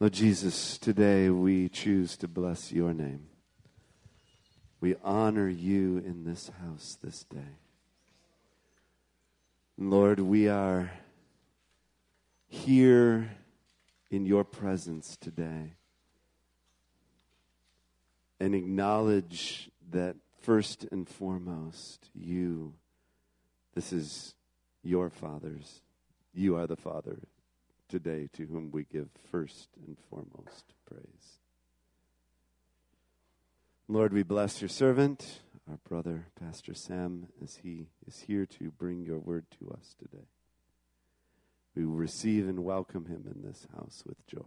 Lord Jesus, today we choose to bless your name. We honor you in this house this day. Lord, we are here in your presence today and acknowledge that first and foremost, you, this is your Father's. You are the Father today to whom we give first and foremost praise. Lord, we bless your servant, our brother, Pastor Sam, as he is here to bring your word to us today. We receive and welcome him in this house with joy.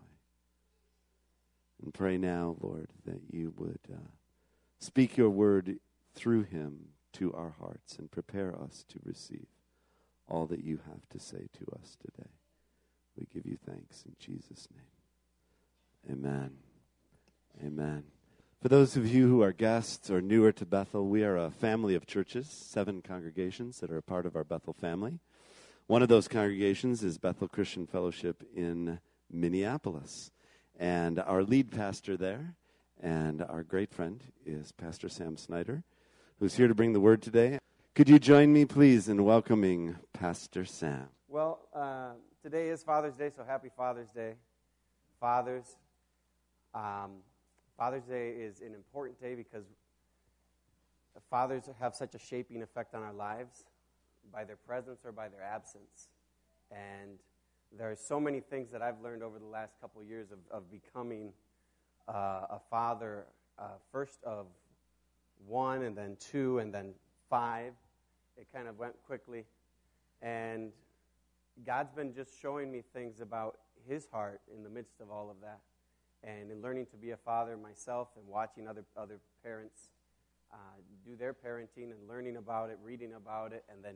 And pray now, Lord, that you would uh, speak your word through him to our hearts and prepare us to receive all that you have to say to us today. We give you thanks in Jesus' name. Amen. Amen. For those of you who are guests or newer to Bethel, we are a family of churches, seven congregations that are a part of our Bethel family. One of those congregations is Bethel Christian Fellowship in Minneapolis. And our lead pastor there and our great friend is Pastor Sam Snyder, who's here to bring the word today. Could you join me, please, in welcoming Pastor Sam? Well, uh, today is Father's Day, so happy Father's Day. Fathers, um, Father's Day is an important day because fathers have such a shaping effect on our lives by their presence or by their absence. And there are so many things that I've learned over the last couple of years of, of becoming uh, a father, uh, first of one, and then two, and then five. It kind of went quickly. And God's been just showing me things about His heart in the midst of all of that. And in learning to be a father myself and watching other, other parents uh, do their parenting and learning about it, reading about it, and then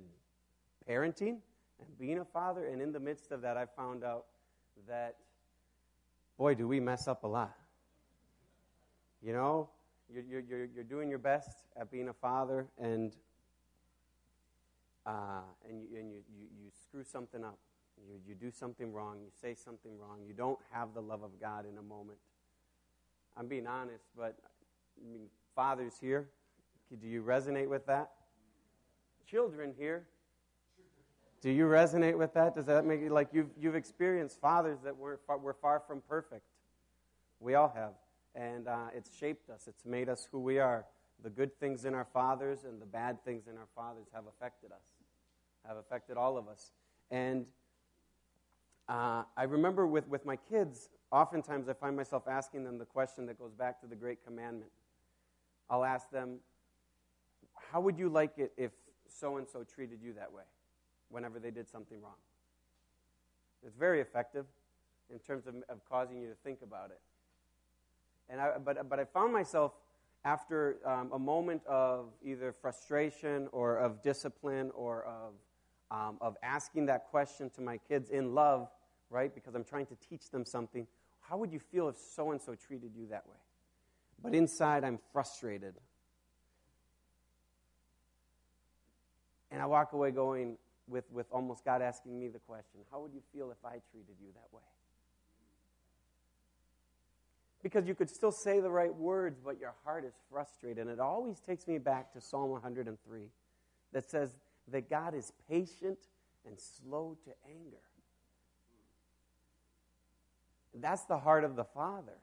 parenting and being a father. And in the midst of that, I found out that, boy, do we mess up a lot. You know, you're, you're, you're doing your best at being a father, and, uh, and, you, and you, you, you screw something up. You, you do something wrong. You say something wrong. You don't have the love of God in a moment. I'm being honest, but I mean, fathers here, do you resonate with that? Children here, do you resonate with that? Does that make you like you've, you've experienced fathers that were far, were far from perfect? We all have. And uh, it's shaped us, it's made us who we are. The good things in our fathers and the bad things in our fathers have affected us, have affected all of us. And uh, I remember with, with my kids, oftentimes I find myself asking them the question that goes back to the great commandment. I'll ask them, How would you like it if so and so treated you that way? whenever they did something wrong. It's very effective in terms of, of causing you to think about it. And I, but, but I found myself after um, a moment of either frustration or of discipline or of, um, of asking that question to my kids in love, right? Because I'm trying to teach them something. How would you feel if so and so treated you that way? But inside, I'm frustrated. And I walk away going, with, with almost God asking me the question How would you feel if I treated you that way? Because you could still say the right words, but your heart is frustrated. And it always takes me back to Psalm 103 that says that God is patient and slow to anger. That's the heart of the Father.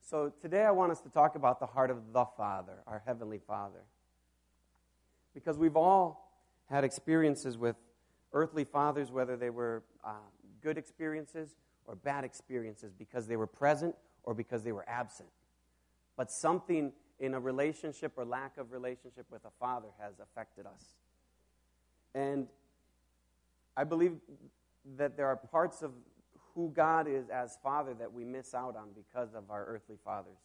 So today I want us to talk about the heart of the Father, our Heavenly Father. Because we've all had experiences with earthly fathers, whether they were uh, good experiences or bad experiences, because they were present or because they were absent. But something in a relationship or lack of relationship with a father has affected us. And I believe that there are parts of who God is as Father that we miss out on because of our earthly fathers.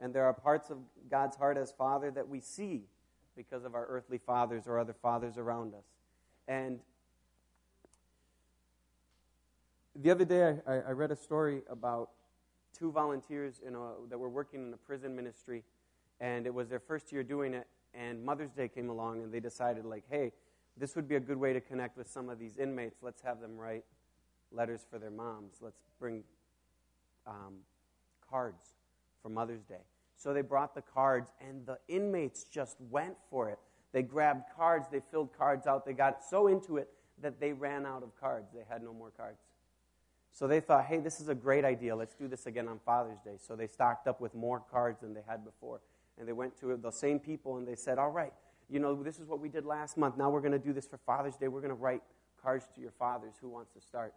And there are parts of God's heart as Father that we see because of our earthly fathers or other fathers around us. And the other day, I, I read a story about two volunteers a, that were working in a prison ministry, and it was their first year doing it. And Mother's Day came along, and they decided, like, hey, this would be a good way to connect with some of these inmates. Let's have them write letters for their moms. Let's bring um, cards for Mother's Day. So they brought the cards, and the inmates just went for it. They grabbed cards, they filled cards out, they got so into it that they ran out of cards. They had no more cards. So they thought, hey, this is a great idea. Let's do this again on Father's Day. So they stocked up with more cards than they had before. And they went to the same people and they said, all right, you know, this is what we did last month. Now we're going to do this for Father's Day. We're going to write cards to your fathers. Who wants to start?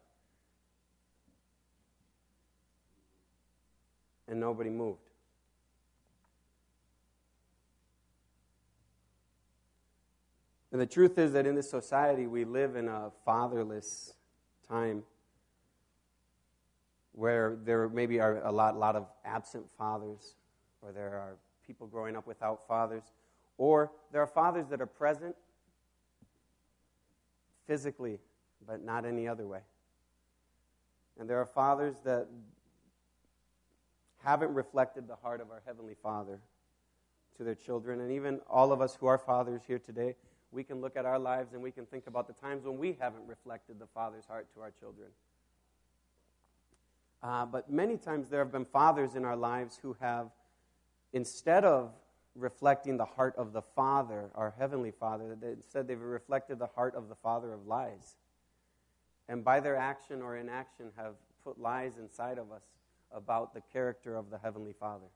And nobody moved. And the truth is that in this society, we live in a fatherless time where there maybe are a lot, lot of absent fathers, or there are people growing up without fathers, or there are fathers that are present physically, but not any other way. And there are fathers that haven't reflected the heart of our Heavenly Father to their children. And even all of us who are fathers here today, we can look at our lives and we can think about the times when we haven't reflected the Father's heart to our children. Uh, but many times there have been fathers in our lives who have, instead of reflecting the heart of the Father, our Heavenly Father, they, instead they've reflected the heart of the Father of lies. And by their action or inaction, have put lies inside of us about the character of the Heavenly Father.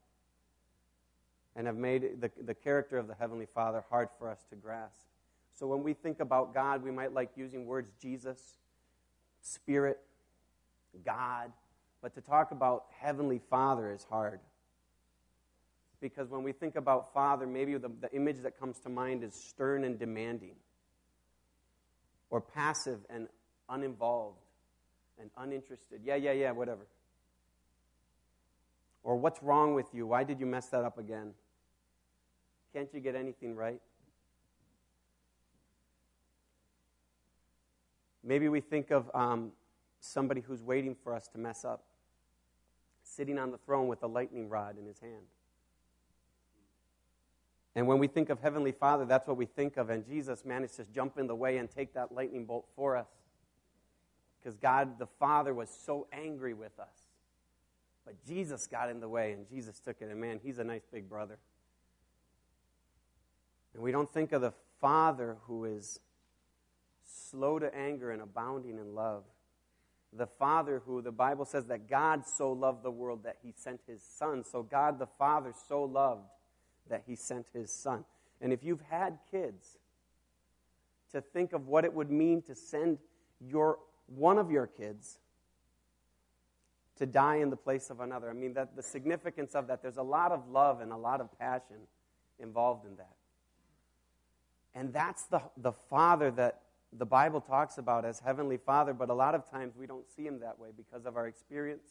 And have made the, the character of the Heavenly Father hard for us to grasp. So when we think about God, we might like using words Jesus, Spirit, God, but to talk about Heavenly Father is hard. Because when we think about Father, maybe the, the image that comes to mind is stern and demanding, or passive and uninvolved and uninterested. Yeah, yeah, yeah, whatever. Or what's wrong with you? Why did you mess that up again? Can't you get anything right? Maybe we think of um, somebody who's waiting for us to mess up, sitting on the throne with a lightning rod in his hand. And when we think of Heavenly Father, that's what we think of. And Jesus managed to jump in the way and take that lightning bolt for us. Because God the Father was so angry with us. But Jesus got in the way and Jesus took it. And man, he's a nice big brother. And we don't think of the Father who is slow to anger and abounding in love. The Father, who the Bible says that God so loved the world that he sent his Son. So God the Father so loved that he sent his Son. And if you've had kids, to think of what it would mean to send your one of your kids to die in the place of another. I mean, that the significance of that, there's a lot of love and a lot of passion involved in that. And that's the, the Father that the Bible talks about as Heavenly Father, but a lot of times we don't see Him that way because of our experience,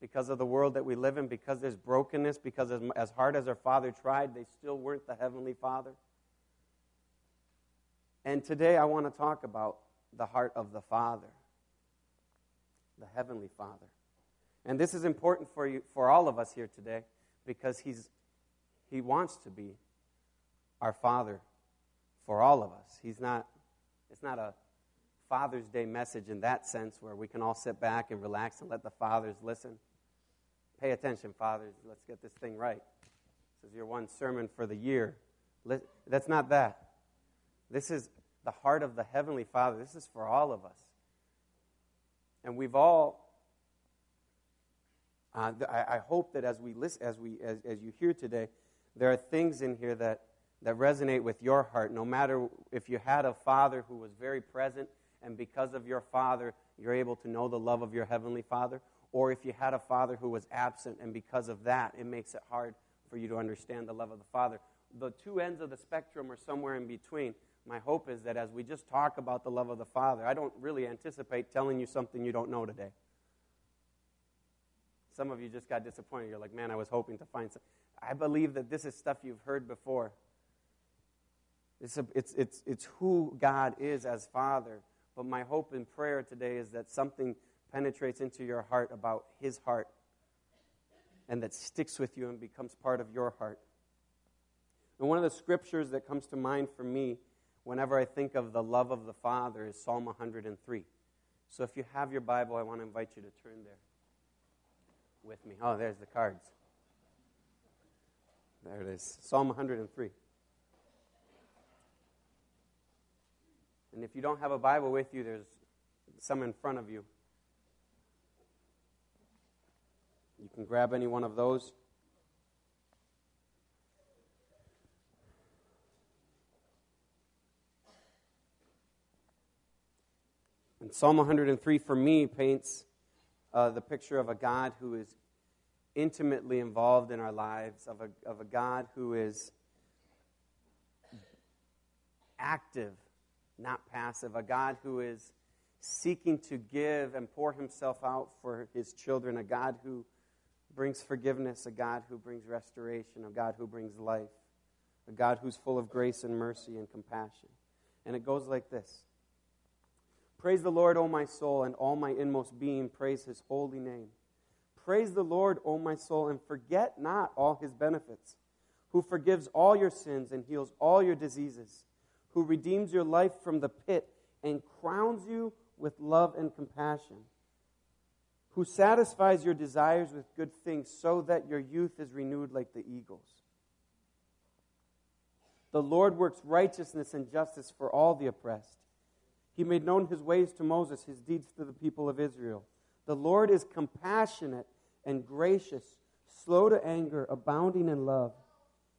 because of the world that we live in, because there's brokenness, because as, as hard as our Father tried, they still weren't the Heavenly Father. And today I want to talk about the heart of the Father, the Heavenly Father. And this is important for you, for all of us here today, because He's He wants to be our Father for all of us. He's not it's not a Father's Day message in that sense where we can all sit back and relax and let the fathers listen. Pay attention, fathers. Let's get this thing right. This is your one sermon for the year. That's not that. This is the heart of the Heavenly Father. This is for all of us. And we've all, uh, I, I, hope that as we listen, as, we, as, as you hear today, there are things in here that that resonate with your heart, no matter if you had a father who was very present and because of your father, you're able to know the love of your heavenly father, or if you had a father who was absent and because of that, it makes it hard for you to understand the love of the father. The two ends of the spectrum are somewhere in between. My hope is that as we just talk about the love of the father, I don't really anticipate telling you something you don't know today. Some of you just got disappointed. You're like, man, I was hoping to find some. I believe that this is stuff you've heard before. It's, a, it's, it's, it's who God is as Father. But my hope and prayer today is that something penetrates into your heart about His heart and that sticks with you and becomes part of your heart. And one of the scriptures that comes to mind for me whenever I think of the love of the Father is Psalm 103. So if you have your Bible, I want to invite you to turn there. with me. Oh, there's the cards. There it is Psalm 103. And if you don't have a Bible with you, there's some in front of you. You can grab any one of those. And Psalm 103 for me paints uh, the picture of a God who is intimately involved in our lives, of a, of a God who is active, not passive, a God who is seeking to give and pour himself out for his children, a God who brings forgiveness, a God who brings restoration, a God who brings life, a God who's full of grace and mercy and compassion. And it goes like this Praise the Lord, O my soul, and all my inmost being, praise his holy name. Praise the Lord, O my soul, and forget not all his benefits, who forgives all your sins and heals all your diseases, who redeems your life from the pit and crowns you with love and compassion, who satisfies your desires with good things so that your youth is renewed like the eagles. The Lord works righteousness and justice for all the oppressed. He made known his ways to Moses, his deeds to the people of Israel. The Lord is compassionate and gracious, slow to anger, abounding in love.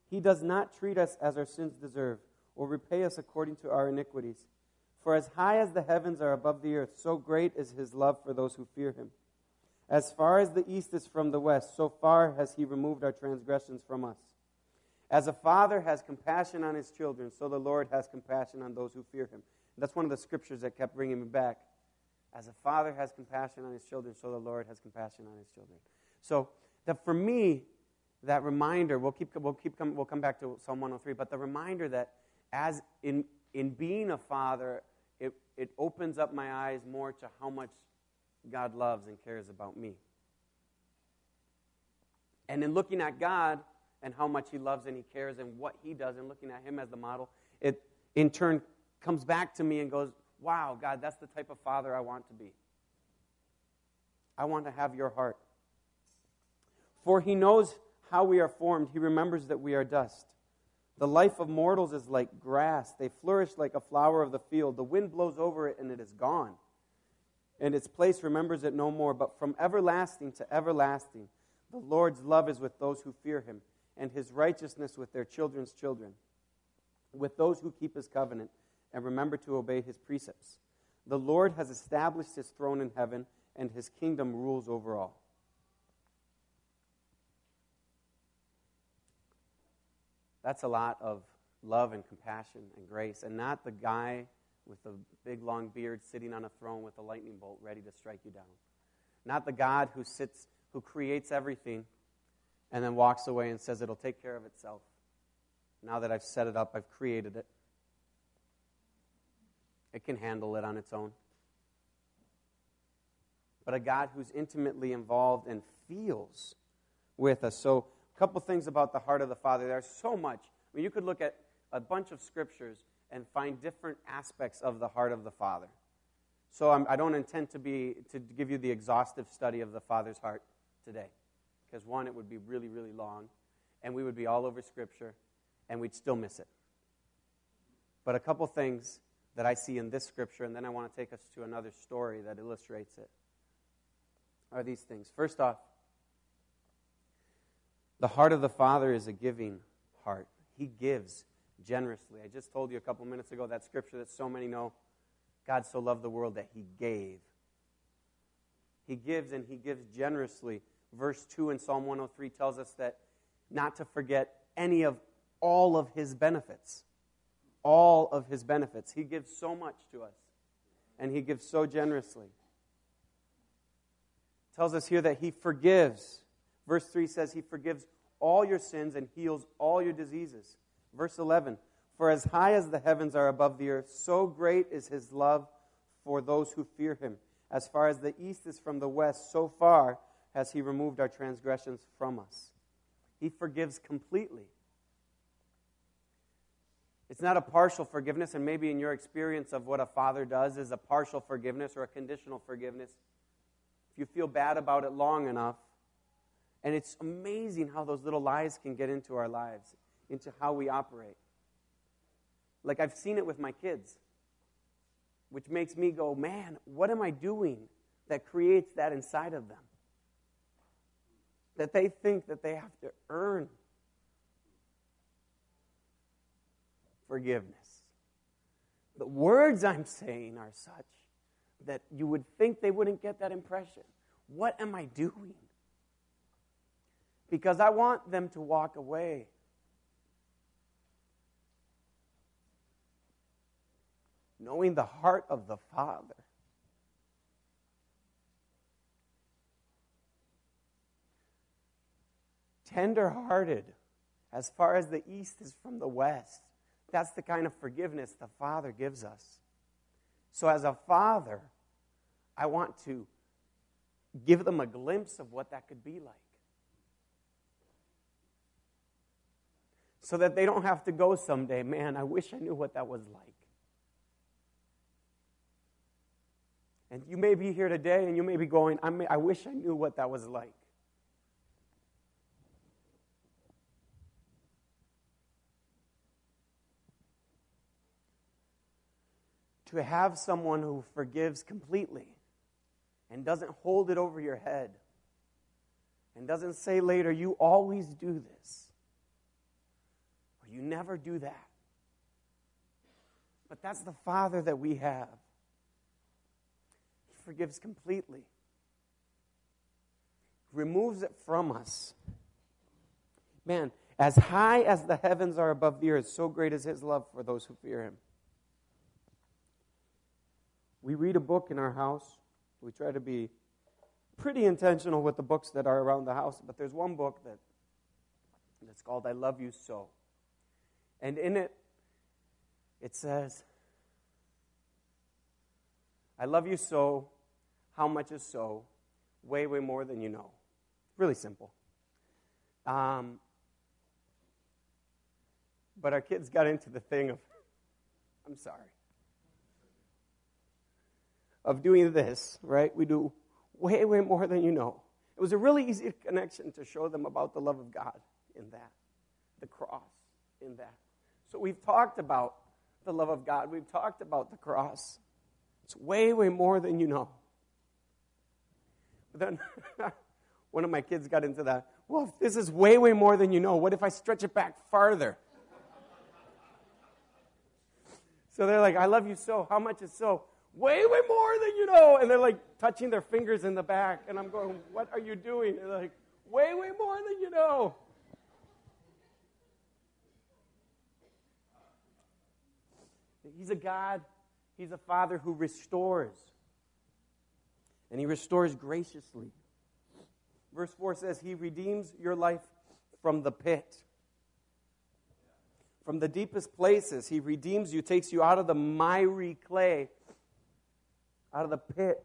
He does not treat us as our sins deserve, or repay us according to our iniquities. For as high as the heavens are above the earth, so great is his love for those who fear him. As far as the east is from the west, so far has he removed our transgressions from us. As a father has compassion on his children, so the Lord has compassion on those who fear him. That's one of the scriptures that kept bringing me back. As a father has compassion on his children, so the Lord has compassion on his children. So that for me, that reminder, we'll keep, we'll keep come, we'll come back to Psalm 103, but the reminder that as in, in being a father, it, it opens up my eyes more to how much God loves and cares about me. And in looking at God and how much He loves and He cares and what He does, and looking at Him as the model, it in turn comes back to me and goes, Wow, God, that's the type of father I want to be. I want to have your heart. For he knows how we are formed, he remembers that we are dust. The life of mortals is like grass, they flourish like a flower of the field. The wind blows over it and it is gone. And its place remembers it no more. But from everlasting to everlasting, the Lord's love is with those who fear him, and his righteousness with their children's children, with those who keep his covenant and remember to obey his precepts. The Lord has established his throne in heaven, and his kingdom rules over all. That's a lot of love and compassion and grace, and not the guy with the big long beard sitting on a throne with a lightning bolt ready to strike you down. Not the God who sits, who creates everything and then walks away and says it'll take care of itself. Now that I've set it up, I've created it. It can handle it on its own. But a God who's intimately involved and feels with us. So, a couple things about the heart of the Father. There's so much. I mean, you could look at a bunch of scriptures and find different aspects of the heart of the Father. So I'm, I do not intend to be to give you the exhaustive study of the Father's heart today, because one, it would be really, really long, and we would be all over Scripture, and we'd still miss it. But a couple things that I see in this scripture, and then I want to take us to another story that illustrates it, are these things. First off, the heart of the Father is a giving heart. He gives generously. I just told you a couple minutes ago that scripture that so many know God so loved the world that he gave. He gives and he gives generously. Verse 2 in Psalm 103 tells us that not to forget any of all of his benefits all of his benefits. He gives so much to us, and he gives so generously. Tells us here that he forgives. Verse 3 says he forgives all your sins and heals all your diseases. Verse 11 For as high as the heavens are above the earth, so great is his love for those who fear him. As far as the east is from the west, so far has he removed our transgressions from us. He forgives completely. It's not a partial forgiveness, and maybe in your experience of what a father does is a partial forgiveness or a conditional forgiveness. If you feel bad about it long enough, And it's amazing how those little lies can get into our lives, into how we operate. Like I've seen it with my kids, which makes me go, man, what am I doing that creates that inside of them? That they think that they have to earn forgiveness. The words I'm saying are such that you would think they wouldn't get that impression. What am I doing? Because I want them to walk away. Knowing the heart of the Father. Tender hearted, as far as the east is from the west. That's the kind of forgiveness the Father gives us. So, as a father, I want to give them a glimpse of what that could be like. So that they don't have to go someday, man, I wish I knew what that was like. And you may be here today and you may be going, I, may, I wish I knew what that was like. To have someone who forgives completely and doesn't hold it over your head and doesn't say later, you always do this you never do that. But that's the Father that we have. He forgives completely, he removes it from us. Man, as high as the heavens are above the earth, so great is His love for those who fear Him. We read a book in our house we try to be pretty intentional with the books that are around the house, but there's one book that that's called I Love You So. And in it, it says, I love you so. How much is so? Way, way more than you know. Really simple. Um, but our kids got into the thing of, I'm sorry of doing this, right? We do way, way more than you know. It was a really easy connection to show them about the love of God in that, the cross in that. So we've talked about the love of God, we've talked about the cross. It's way, way more than you know. But then one of my kids got into that. Well, if this is way, way more than you know, what if I stretch it back farther? so they're like, I love you so. How much is so? way, way more than you know. And they're like touching their fingers in the back. And I'm going, what are you doing? And they're like, way, way more than you know. He's a God, He's a Father who restores. And He restores graciously. Verse 4 says, He redeems your life from the pit. From the deepest places, He redeems you, takes you out of the miry clay out of the pit,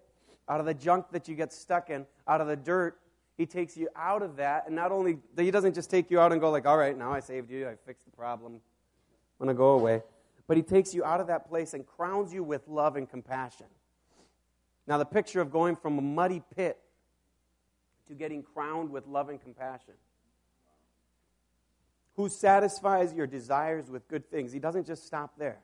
out of the junk that you get stuck in, out of the dirt. He takes you out of that. And not only, he doesn't just take you out and go like, all right, now I saved you. I fixed the problem. I'm going to go away. But he takes you out of that place and crowns you with love and compassion. Now, the picture of going from a muddy pit to getting crowned with love and compassion. Who satisfies your desires with good things. He doesn't just stop there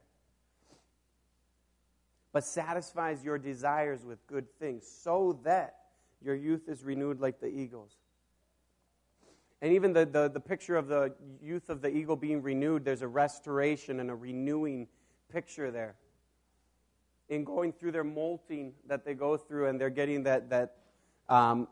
but satisfies your desires with good things, so that your youth is renewed like the eagles. And even the, the, the, picture of the youth of the eagle being renewed, there's a restoration and a renewing picture there. In going through their molting that they go through, and they're getting that, that um,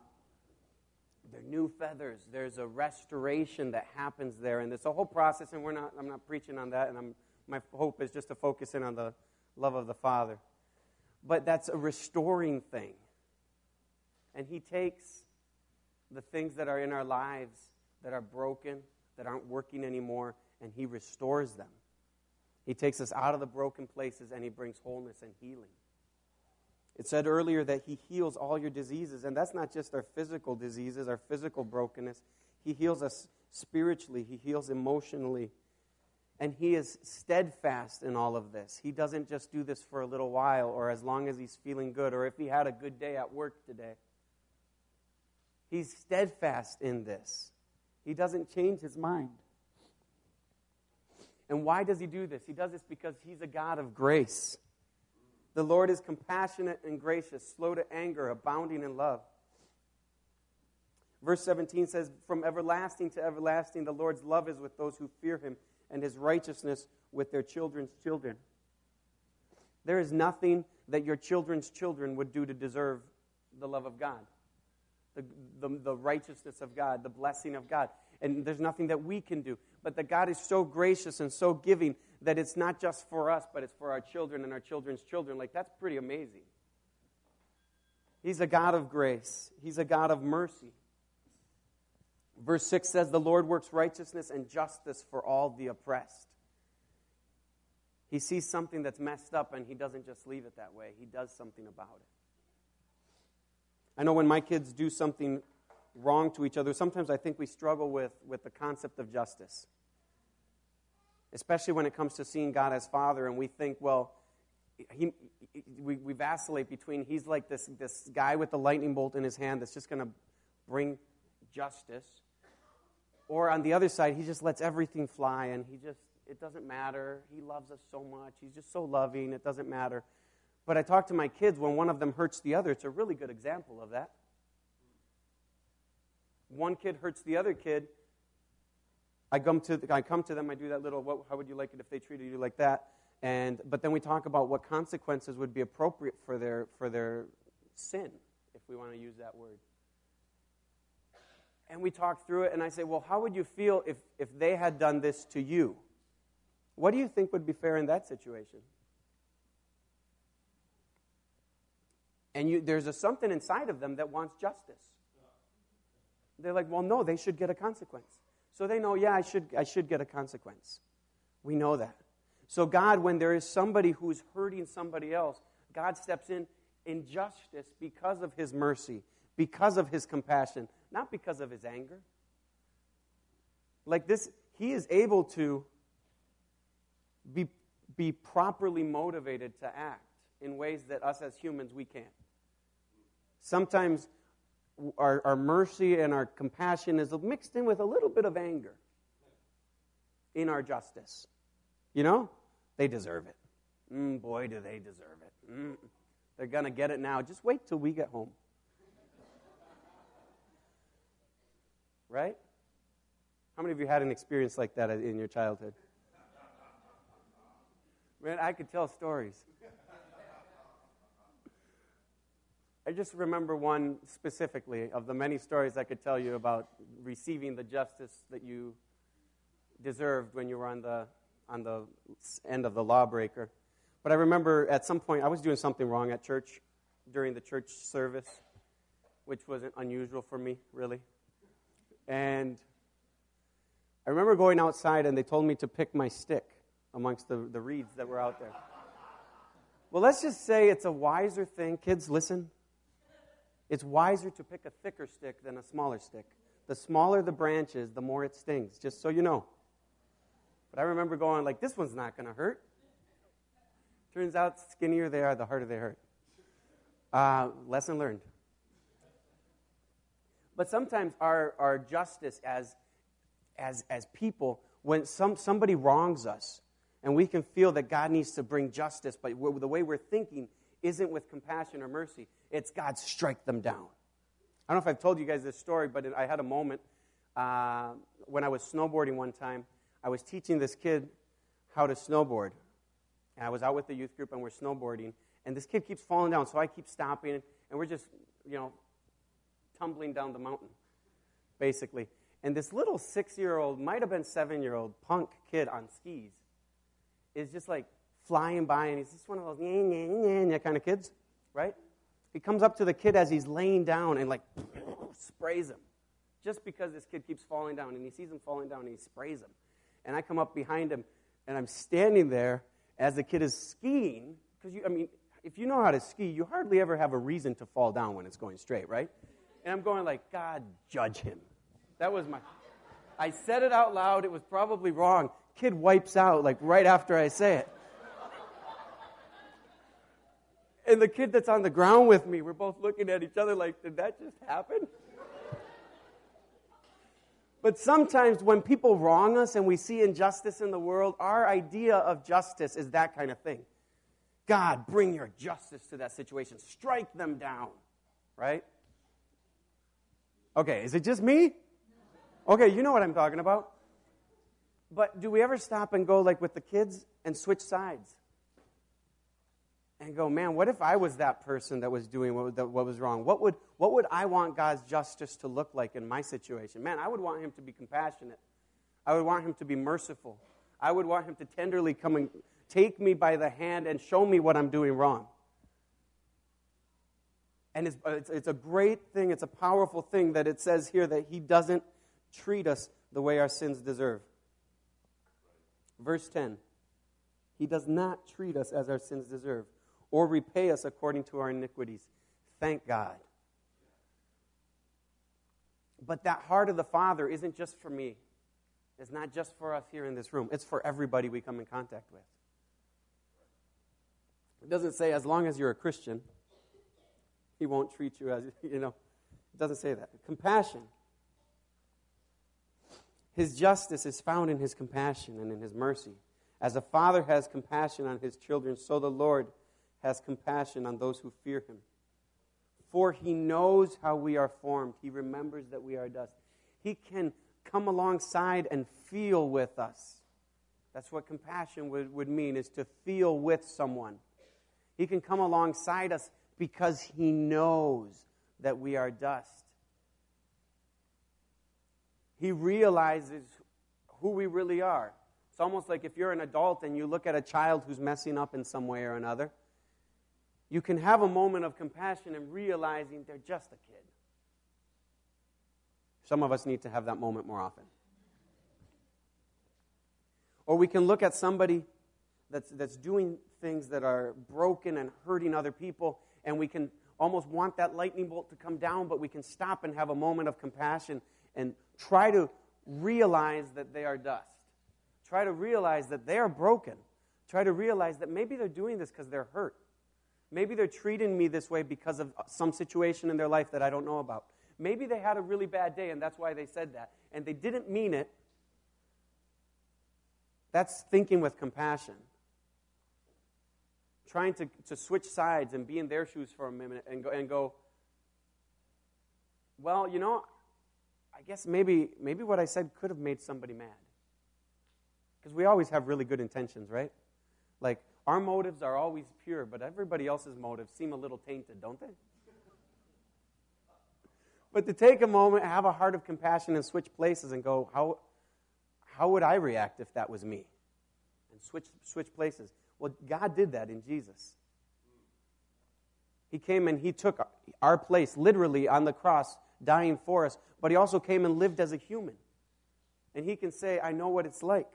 their new feathers. There's a restoration that happens there, and it's a whole process. And we're not. I'm not preaching on that, and I'm, my hope is just to focus in on the love of the Father but that's a restoring thing. And He takes the things that are in our lives that are broken, that aren't working anymore, and He restores them. He takes us out of the broken places and He brings wholeness and healing. It said earlier that He heals all your diseases, and that's not just our physical diseases, our physical brokenness. He heals us spiritually, He heals emotionally, and he is steadfast in all of this. He doesn't just do this for a little while or as long as he's feeling good or if he had a good day at work today. He's steadfast in this. He doesn't change his mind. And why does he do this? He does this because he's a God of grace. The Lord is compassionate and gracious, slow to anger, abounding in love. Verse 17 says, From everlasting to everlasting, the Lord's love is with those who fear him, and his righteousness with their children's children. There is nothing that your children's children would do to deserve the love of God the, the, the righteousness of God, the blessing of God. And there's nothing that we can do. But that God is so gracious and so giving that it's not just for us, but it's for our children and our children's children. Like, that's pretty amazing. He's a God of grace, He's a God of mercy. Verse 6 says, The Lord works righteousness and justice for all the oppressed. He sees something that's messed up and he doesn't just leave it that way, he does something about it. I know when my kids do something wrong to each other, sometimes I think we struggle with, with the concept of justice. Especially when it comes to seeing God as Father, and we think, well, he, we, we vacillate between he's like this, this guy with the lightning bolt in his hand that's just going to bring justice. Or on the other side, he just lets everything fly and he just, it doesn't matter. He loves us so much. He's just so loving, it doesn't matter. But I talk to my kids when one of them hurts the other. It's a really good example of that. One kid hurts the other kid. I come to, I come to them, I do that little, what, how would you like it if they treated you like that? And, but then we talk about what consequences would be appropriate for their, for their sin, if we want to use that word. And we talk through it, and I say, well, how would you feel if, if they had done this to you? What do you think would be fair in that situation? And you, there's a something inside of them that wants justice. They're like, well, no, they should get a consequence. So they know, yeah, I should, I should get a consequence. We know that. So, God, when there is somebody who's hurting somebody else, God steps in in justice because of his mercy, because of his compassion, not because of his anger. Like this, he is able to be, be properly motivated to act in ways that us as humans we can't. Sometimes our, our mercy and our compassion is mixed in with a little bit of anger in our justice. You know? They deserve it. Mm, boy, do they deserve it. Mm, they're going to get it now. Just wait till we get home. Right? How many of you had an experience like that in your childhood? Man, I could tell stories. I just remember one specifically of the many stories I could tell you about receiving the justice that you deserved when you were on the, on the end of the lawbreaker. But I remember at some point I was doing something wrong at church during the church service, which wasn't unusual for me, really. And I remember going outside and they told me to pick my stick amongst the, the reeds that were out there. Well, let's just say it's a wiser thing. Kids, listen. It's wiser to pick a thicker stick than a smaller stick. The smaller the branches, the more it stings, just so you know. But I remember going, like, this one's not going to hurt. Turns out, skinnier they are, the harder they hurt. Uh, lesson learned. But sometimes our, our justice as, as, as people, when some, somebody wrongs us, and we can feel that God needs to bring justice, but the way we're thinking isn't with compassion or mercy. It's God strike them down. I don't know if I've told you guys this story, but I had a moment uh, when I was snowboarding one time. I was teaching this kid how to snowboard. And I was out with the youth group and we're snowboarding. And this kid keeps falling down, so I keep stopping and we're just, you know, tumbling down the mountain, basically. And this little six year old, might have been seven year old punk kid on skis is just like flying by, and he's just one of those kind of kids, right? He comes up to the kid as he's laying down and like sprays him, just because this kid keeps falling down, and he sees him falling down, and he sprays him. And I come up behind him, and I'm standing there as the kid is skiing, because you, I mean, if you know how to ski, you hardly ever have a reason to fall down when it's going straight, right? And I'm going like, God, judge him. That was my. I said it out loud. It was probably wrong. Kid wipes out like right after I say it. And the kid that's on the ground with me, we're both looking at each other like, did that just happen? But sometimes when people wrong us and we see injustice in the world, our idea of justice is that kind of thing. God, bring your justice to that situation. Strike them down, right? Okay, is it just me? Okay, you know what I'm talking about. But do we ever stop and go, like with the kids, and switch sides? And go, man, what if I was that person that was doing what, what, was wrong? What would, what would I want God's justice to look like in my situation? Man, I would want him to be compassionate. I would want him to be merciful. I would want him to tenderly come and take me by the hand and show me what I'm doing wrong. And it's, it's, it's a great thing, it's a powerful thing that it says here that he doesn't treat us the way our sins deserve. Verse 10 He does not treat us as our sins deserve or repay us according to our iniquities. Thank God. But that heart of the Father isn't just for me. It's not just for us here in this room. It's for everybody we come in contact with. It doesn't say as long as you're a Christian, he won't treat you as, you know, it doesn't say that. Compassion. His justice is found in his compassion and in his mercy. As a father has compassion on his children, so the Lord has compassion on those who fear him. For he knows how we are formed, he remembers that we are dust. He can come alongside and feel with us. That's what compassion would, would mean, is to feel with someone. He can come alongside us because he knows that we are dust. He realizes who we really are. It's almost like if you're an adult and you look at a child who's messing up in some way or another, you can have a moment of compassion and realizing they're just a kid. Some of us need to have that moment more often. Or we can look at somebody that's, that's doing things that are broken and hurting other people, and we can almost want that lightning bolt to come down, but we can stop and have a moment of compassion and try to realize that they are dust. Try to realize that they are broken. Try to realize that maybe they're doing this because they're hurt. Maybe they're treating me this way because of some situation in their life that I don't know about. Maybe they had a really bad day and that's why they said that. And they didn't mean it. That's thinking with compassion. Trying to, to switch sides and be in their shoes for a minute and go, and go, well, you know, I guess maybe, maybe what I said could have made somebody mad. Because we always have really good intentions, right? Like, our motives are always pure, but everybody else's motives seem a little tainted, don't they? But to take a moment, have a heart of compassion, and switch places and go, how, how would I react if that was me? And switch, switch places. Well, God did that in Jesus. He came and He took our place, literally on the cross, dying for us, but He also came and lived as a human. And He can say, I know what it's like.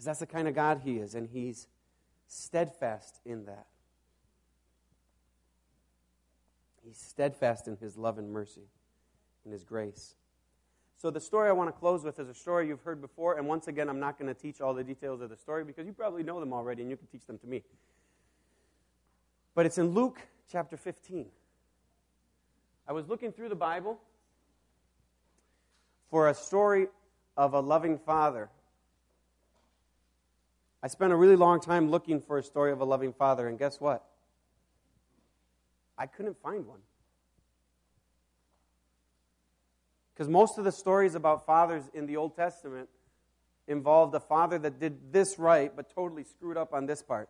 Because that's the kind of God He is, and He's steadfast in that. He's steadfast in His love and mercy, in His grace. So, the story I want to close with is a story you've heard before, and once again, I'm not going to teach all the details of the story because you probably know them already and you can teach them to me. But it's in Luke chapter 15. I was looking through the Bible for a story of a loving father I spent a really long time looking for a story of a loving father, and guess what? I couldn't find one. Because most of the stories about fathers in the Old Testament involved a father that did this right, but totally screwed up on this part.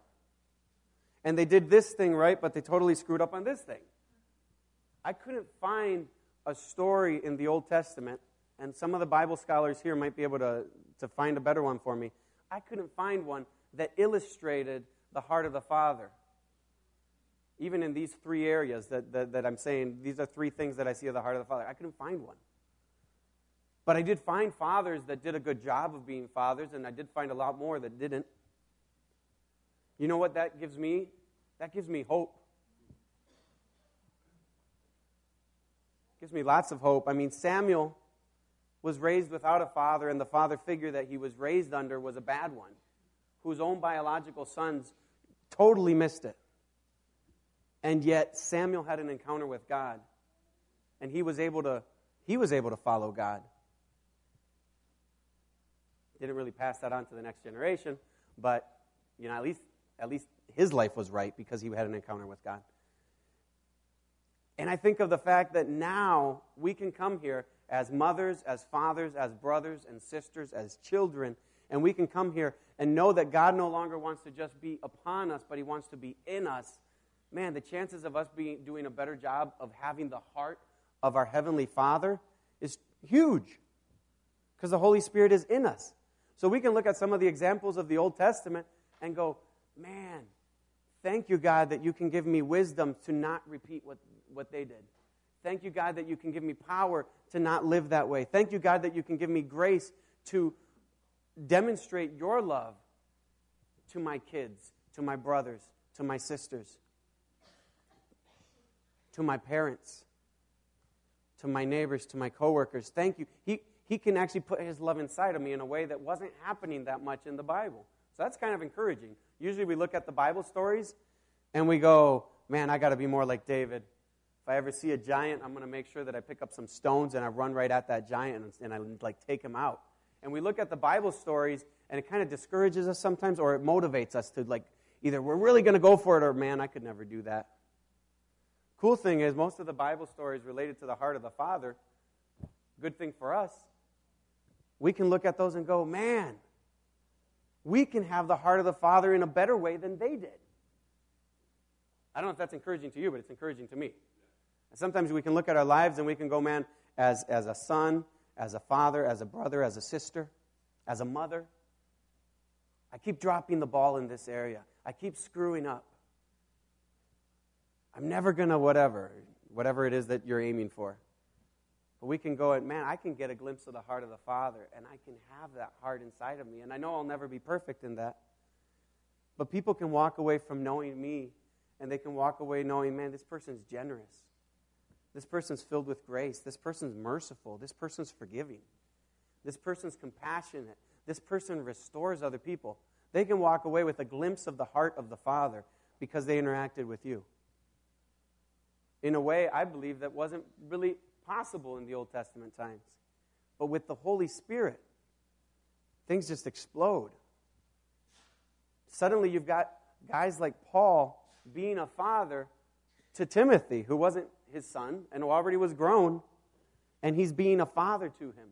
And they did this thing right, but they totally screwed up on this thing. I couldn't find a story in the Old Testament, and some of the Bible scholars here might be able to, to find a better one for me I couldn't find one that illustrated the heart of the Father. Even in these three areas that, that, that, I'm saying, these are three things that I see of the heart of the Father. I couldn't find one. But I did find fathers that did a good job of being fathers, and I did find a lot more that didn't. You know what that gives me? That gives me hope. Gives me lots of hope. I mean, Samuel was raised without a father, and the father figure that he was raised under was a bad one, whose own biological sons totally missed it. And yet Samuel had an encounter with God. And he was able to he was able to follow God. Didn't really pass that on to the next generation, but you know, at least at least his life was right because he had an encounter with God. And I think of the fact that now we can come here as mothers, as fathers, as brothers and sisters, as children, and we can come here and know that God no longer wants to just be upon us, but He wants to be in us. Man, the chances of us being, doing a better job of having the heart of our Heavenly Father is huge because the Holy Spirit is in us. So we can look at some of the examples of the Old Testament and go, man, thank you, God, that you can give me wisdom to not repeat what what they did. Thank you, God, that you can give me power to not live that way. Thank you, God, that you can give me grace to demonstrate your love to my kids, to my brothers, to my sisters, to my parents, to my neighbors, to my coworkers. Thank you. He, he can actually put his love inside of me in a way that wasn't happening that much in the Bible. So that's kind of encouraging. Usually we look at the Bible stories and we go, man, I got to be more like David. I ever see a giant, I'm going to make sure that I pick up some stones and I run right at that giant and, I like take him out. And we look at the Bible stories and it kind of discourages us sometimes or it motivates us to like either we're really going to go for it or man, I could never do that. Cool thing is most of the Bible stories related to the heart of the Father, good thing for us. We can look at those and go, man, we can have the heart of the Father in a better way than they did. I don't know if that's encouraging to you, but it's encouraging to me. Sometimes we can look at our lives and we can go, man, as, as a son, as a father, as a brother, as a sister, as a mother. I keep dropping the ball in this area. I keep screwing up. I'm never going to whatever, whatever it is that you're aiming for. But we can go and, man, I can get a glimpse of the heart of the Father, and I can have that heart inside of me. And I know I'll never be perfect in that. But people can walk away from knowing me, and they can walk away knowing, man, this person's generous. This person's filled with grace. This person's merciful. This person's forgiving. This person's compassionate. This person restores other people. They can walk away with a glimpse of the heart of the Father because they interacted with you. In a way, I believe that wasn't really possible in the Old Testament times. But with the Holy Spirit, things just explode. Suddenly, you've got guys like Paul being a father to Timothy, who wasn't his son and already was grown, and he's being a father to him.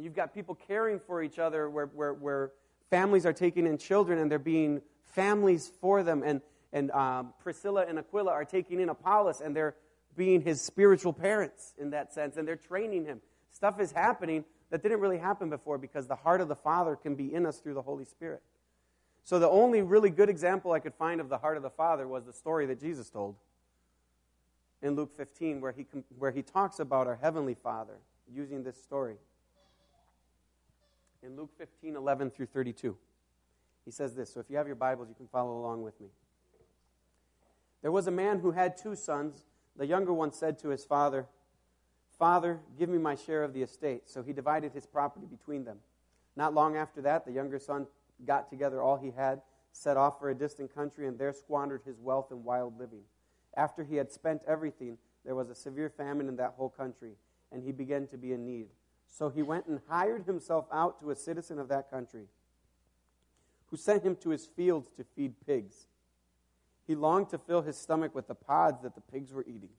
You've got people caring for each other where, where, where families are taking in children and they're being families for them. And, and um, Priscilla and Aquila are taking in Apollos and they're being his spiritual parents in that sense, and they're training him. Stuff is happening that didn't really happen before because the heart of the Father can be in us through the Holy Spirit. So, the only really good example I could find of the heart of the Father was the story that Jesus told in Luke 15 where he, where he talks about our Heavenly Father using this story. In Luke 15, 11 through 32, he says this. So if you have your Bibles, you can follow along with me. There was a man who had two sons. The younger one said to his father, Father, give me my share of the estate. So he divided his property between them. Not long after that, the younger son got together all he had, set off for a distant country, and there squandered his wealth in wild living. After he had spent everything, there was a severe famine in that whole country, and he began to be in need. So he went and hired himself out to a citizen of that country, who sent him to his fields to feed pigs. He longed to fill his stomach with the pods that the pigs were eating.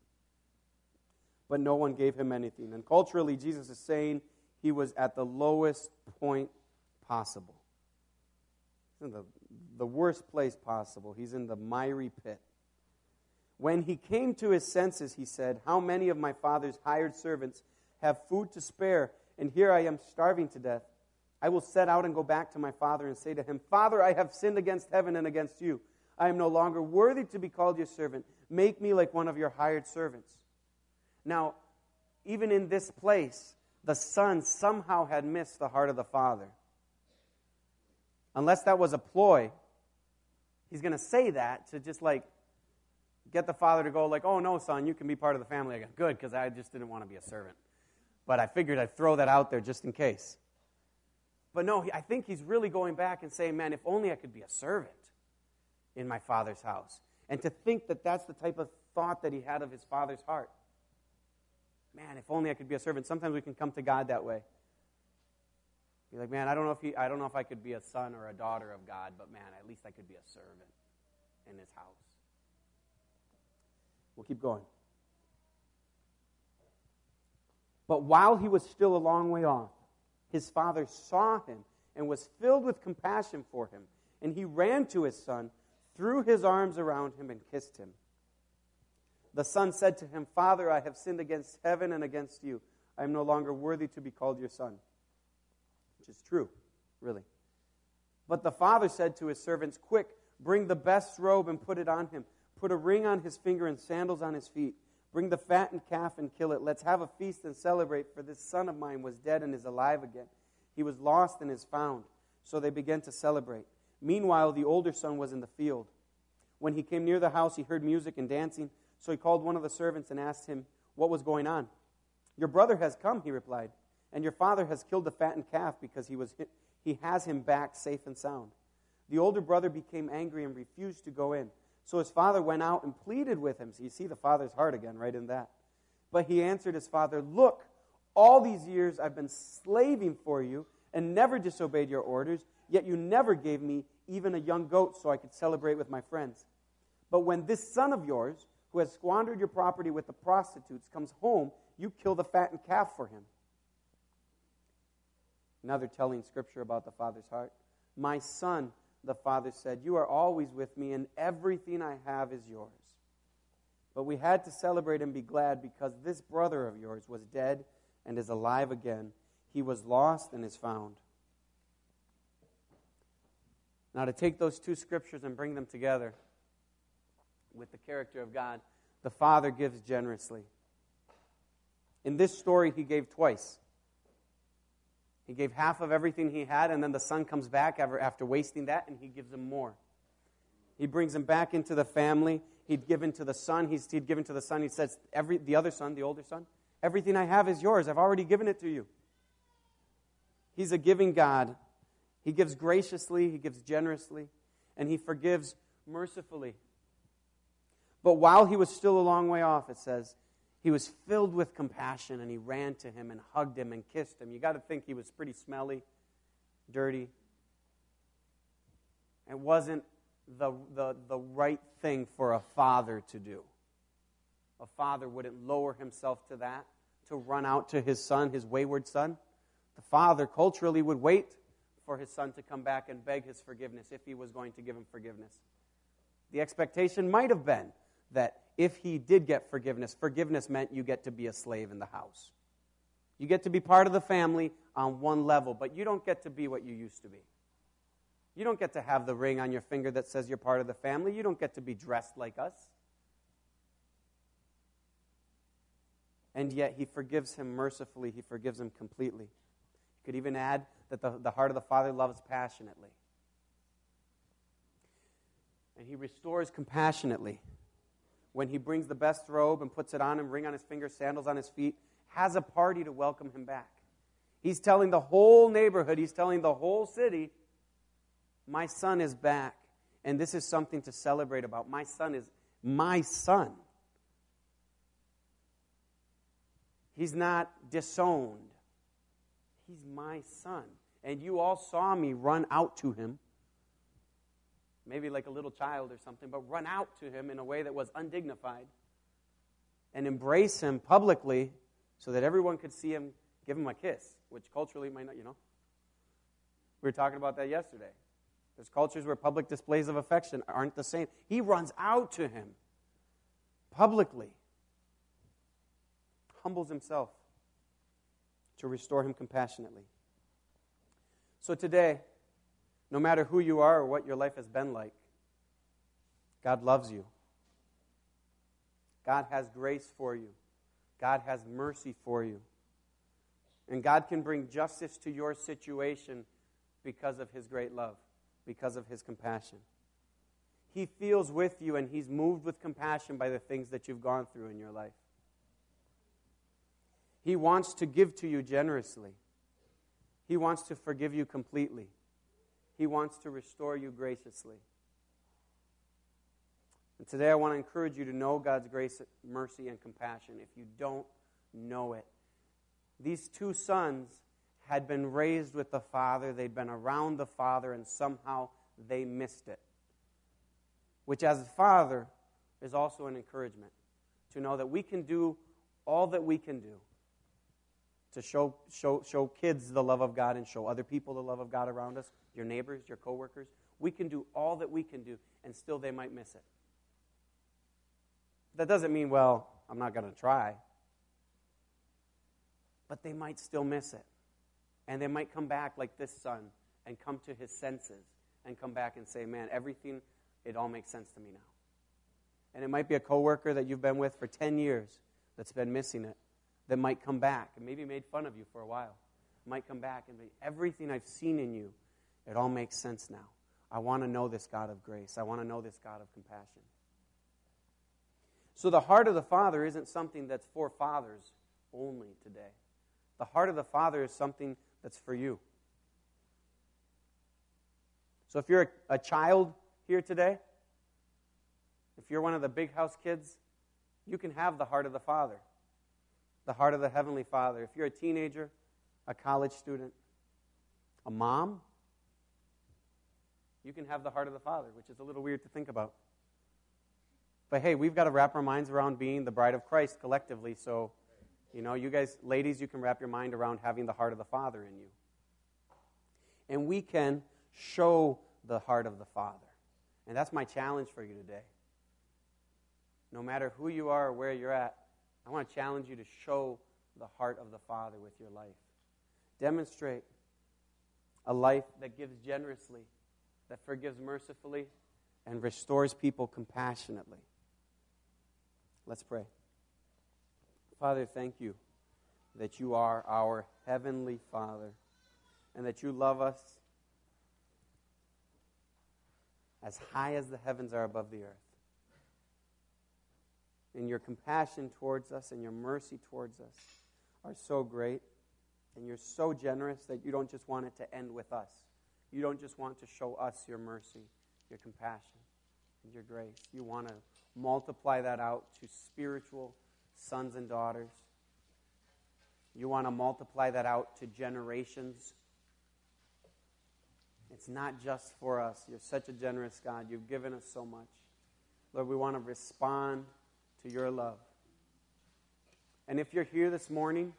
But no one gave him anything. And culturally, Jesus is saying he was at the lowest point possible. In the, the worst place possible. He's in the miry pit. When he came to his senses, he said, How many of my father's hired servants have food to spare, and here I am starving to death? I will set out and go back to my father and say to him, Father, I have sinned against heaven and against you. I am no longer worthy to be called your servant. Make me like one of your hired servants. Now, even in this place, the son somehow had missed the heart of the father. Unless that was a ploy, he's going to say that to just like get the father to go like, "Oh no, son, you can be part of the family again." Good, because I just didn't want to be a servant. But I figured I'd throw that out there just in case. But no, I think he's really going back and saying, "Man, if only I could be a servant in my father's house. And to think that that's the type of thought that he had of his father's heart. Man, if only I could be a servant. Sometimes we can come to God that way. Be like, man, I don't know if he, I don't know if I could be a son or a daughter of God, but man, at least I could be a servant in his house. We'll keep going. But while he was still a long way off, his father saw him and was filled with compassion for him. And he ran to his son, threw his arms around him, and kissed him. The son said to him, Father, I have sinned against heaven and against you. I am no longer worthy to be called your son. Which is true, really. But the father said to his servants, Quick, bring the best robe and put it on him. Put a ring on his finger and sandals on his feet. Bring the fattened calf and kill it. Let's have a feast and celebrate, for this son of mine was dead and is alive again. He was lost and is found. So they began to celebrate. Meanwhile, the older son was in the field. When he came near the house, he heard music and dancing. So he called one of the servants and asked him what was going on. Your brother has come, he replied, and your father has killed the fattened calf because he, was, he has him back safe and sound. The older brother became angry and refused to go in. So his father went out and pleaded with him. So you see the father's heart again, right in that. But he answered his father, Look, all these years I've been slaving for you and never disobeyed your orders, yet you never gave me even a young goat so I could celebrate with my friends. But when this son of yours, who has squandered your property with the prostitutes, comes home, you kill the fattened calf for him. Another telling scripture about the father's heart. My son, the father said, You are always with me, and everything I have is yours. But we had to celebrate and be glad because this brother of yours was dead and is alive again. He was lost and is found. Now, to take those two scriptures and bring them together with the character of God, the Father gives generously. In this story, he gave twice. He gave half of everything he had, and then the son comes back after wasting that, and he gives him more. He brings him back into the family. He'd given to the son. He's, he'd given to the son. He says, every, the other son, the older son, everything I have is yours. I've already given it to you. He's a giving God. He gives graciously, he gives generously, and he forgives mercifully. But while he was still a long way off, it says, he was filled with compassion and he ran to him and hugged him and kissed him. You got to think he was pretty smelly, dirty. It wasn't the, the, the right thing for a father to do. A father wouldn't lower himself to that, to run out to his son, his wayward son. The father culturally would wait for his son to come back and beg his forgiveness if he was going to give him forgiveness. The expectation might have been that if he did get forgiveness, forgiveness meant you get to be a slave in the house. You get to be part of the family on one level, but you don't get to be what you used to be. You don't get to have the ring on your finger that says you're part of the family. You don't get to be dressed like us. And yet, he forgives him mercifully, he forgives him completely. You could even add that the, the heart of the Father loves passionately. And he restores compassionately when he brings the best robe and puts it on him, ring on his finger, sandals on his feet, has a party to welcome him back. He's telling the whole neighborhood, he's telling the whole city, my son is back. And this is something to celebrate about. My son is my son. He's not disowned. He's my son. And you all saw me run out to him maybe like a little child or something, but run out to him in a way that was undignified and embrace him publicly so that everyone could see him give him a kiss, which culturally might not, you know. We were talking about that yesterday. There's cultures where public displays of affection aren't the same. He runs out to him publicly, humbles himself to restore him compassionately. So today, no matter who you are or what your life has been like, God loves you. God has grace for you. God has mercy for you. And God can bring justice to your situation because of His great love, because of His compassion. He feels with you and He's moved with compassion by the things that you've gone through in your life. He wants to give to you generously, He wants to forgive you completely. He wants to restore you graciously. And today I want to encourage you to know God's grace, mercy, and compassion if you don't know it. These two sons had been raised with the Father, they'd been around the Father, and somehow they missed it. Which, as a father, is also an encouragement to know that we can do all that we can do to show, show, show kids the love of God and show other people the love of God around us, your neighbors, your coworkers. We can do all that we can do, and still they might miss it. That doesn't mean, well, I'm not going to try. But they might still miss it. And they might come back like this son and come to his senses and come back and say, man, everything, it all makes sense to me now. And it might be a coworker that you've been with for 10 years that's been missing it that might come back and maybe made fun of you for a while. Might come back and be, everything I've seen in you, it all makes sense now. I want to know this God of grace. I want to know this God of compassion. So the heart of the Father isn't something that's for fathers only today. The heart of the Father is something that's for you. So if you're a, a child here today, if you're one of the big house kids, you can have the heart of the Father the heart of the Heavenly Father. If you're a teenager, a college student, a mom, you can have the heart of the Father, which is a little weird to think about. But hey, we've got to wrap our minds around being the bride of Christ collectively. So, you know, you guys, ladies, you can wrap your mind around having the heart of the Father in you. And we can show the heart of the Father. And that's my challenge for you today. No matter who you are or where you're at, I want to challenge you to show the heart of the Father with your life. Demonstrate a life that gives generously, that forgives mercifully, and restores people compassionately. Let's pray. Father, thank you that you are our heavenly Father and that you love us as high as the heavens are above the earth and your compassion towards us and your mercy towards us are so great. And you're so generous that you don't just want it to end with us. You don't just want to show us your mercy, your compassion, and your grace. You want to multiply that out to spiritual sons and daughters. You want to multiply that out to generations. It's not just for us. You're such a generous God. You've given us so much. Lord, we want to respond to your love. And if you're here this morning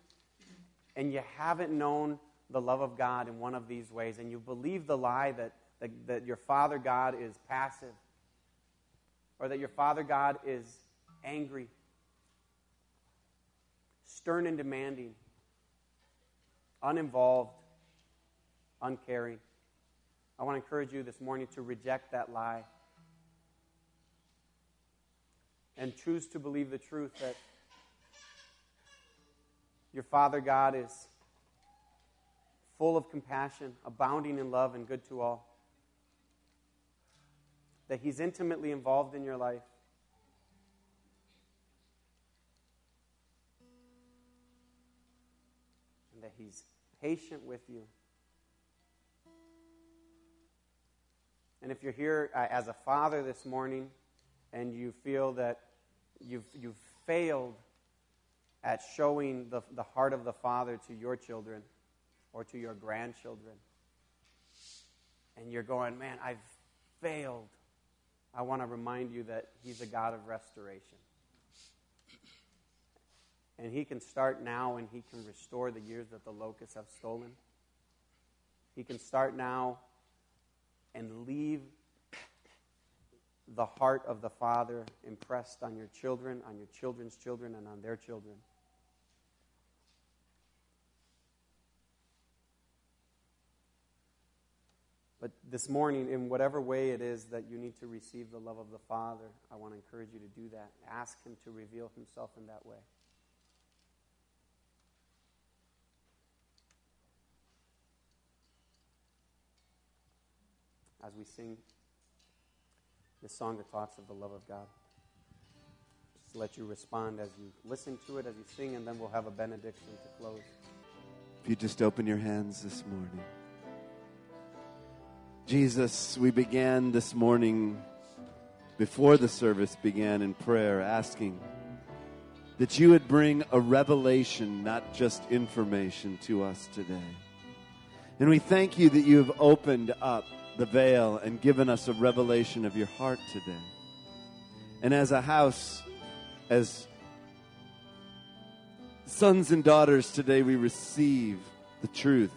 and you haven't known the love of God in one of these ways, and you believe the lie that, that, that your Father God is passive, or that your Father God is angry, stern and demanding, uninvolved, uncaring, I want to encourage you this morning to reject that lie and choose to believe the truth that your Father God is full of compassion, abounding in love, and good to all. That He's intimately involved in your life. And that He's patient with you. And if you're here uh, as a father this morning and you feel that you've, you've failed at showing the, the heart of the Father to your children or to your grandchildren. And you're going, man, I've failed. I want to remind you that He's a God of restoration. And He can start now and He can restore the years that the locusts have stolen. He can start now and leave the heart of the Father impressed on your children, on your children's children, and on their children. But this morning, in whatever way it is that you need to receive the love of the Father, I want to encourage you to do that. Ask Him to reveal Himself in that way. As we sing this song that talks of the love of God. Just let you respond as you listen to it, as you sing, and then we'll have a benediction to close. If you just open your hands this morning. Jesus, we began this morning before the service began in prayer, asking that you would bring a revelation, not just information, to us today. And we thank you that you have opened up the veil and given us a revelation of your heart today. And as a house, as sons and daughters today, we receive the truth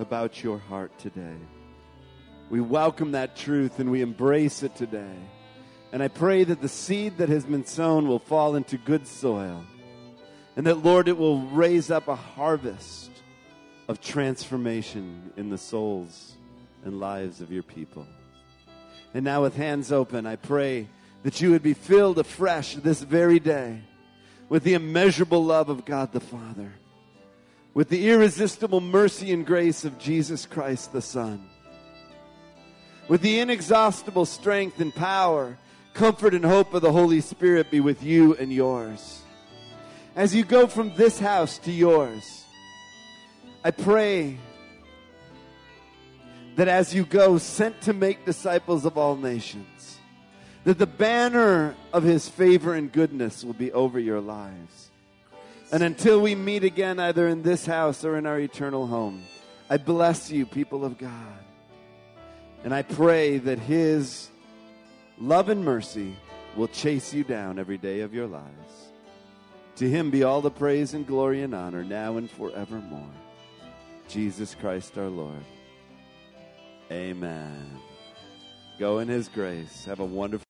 about your heart today. We welcome that truth and we embrace it today. And I pray that the seed that has been sown will fall into good soil. And that, Lord, it will raise up a harvest of transformation in the souls and lives of your people. And now, with hands open, I pray that you would be filled afresh this very day with the immeasurable love of God the Father, with the irresistible mercy and grace of Jesus Christ the Son, with the inexhaustible strength and power, comfort and hope of the Holy Spirit be with you and yours. As you go from this house to yours, I pray that as you go, sent to make disciples of all nations, that the banner of his favor and goodness will be over your lives. And until we meet again, either in this house or in our eternal home, I bless you, people of God. And I pray that his love and mercy will chase you down every day of your lives. To him be all the praise and glory and honor now and forevermore. Jesus Christ our Lord. Amen. Go in his grace. Have a wonderful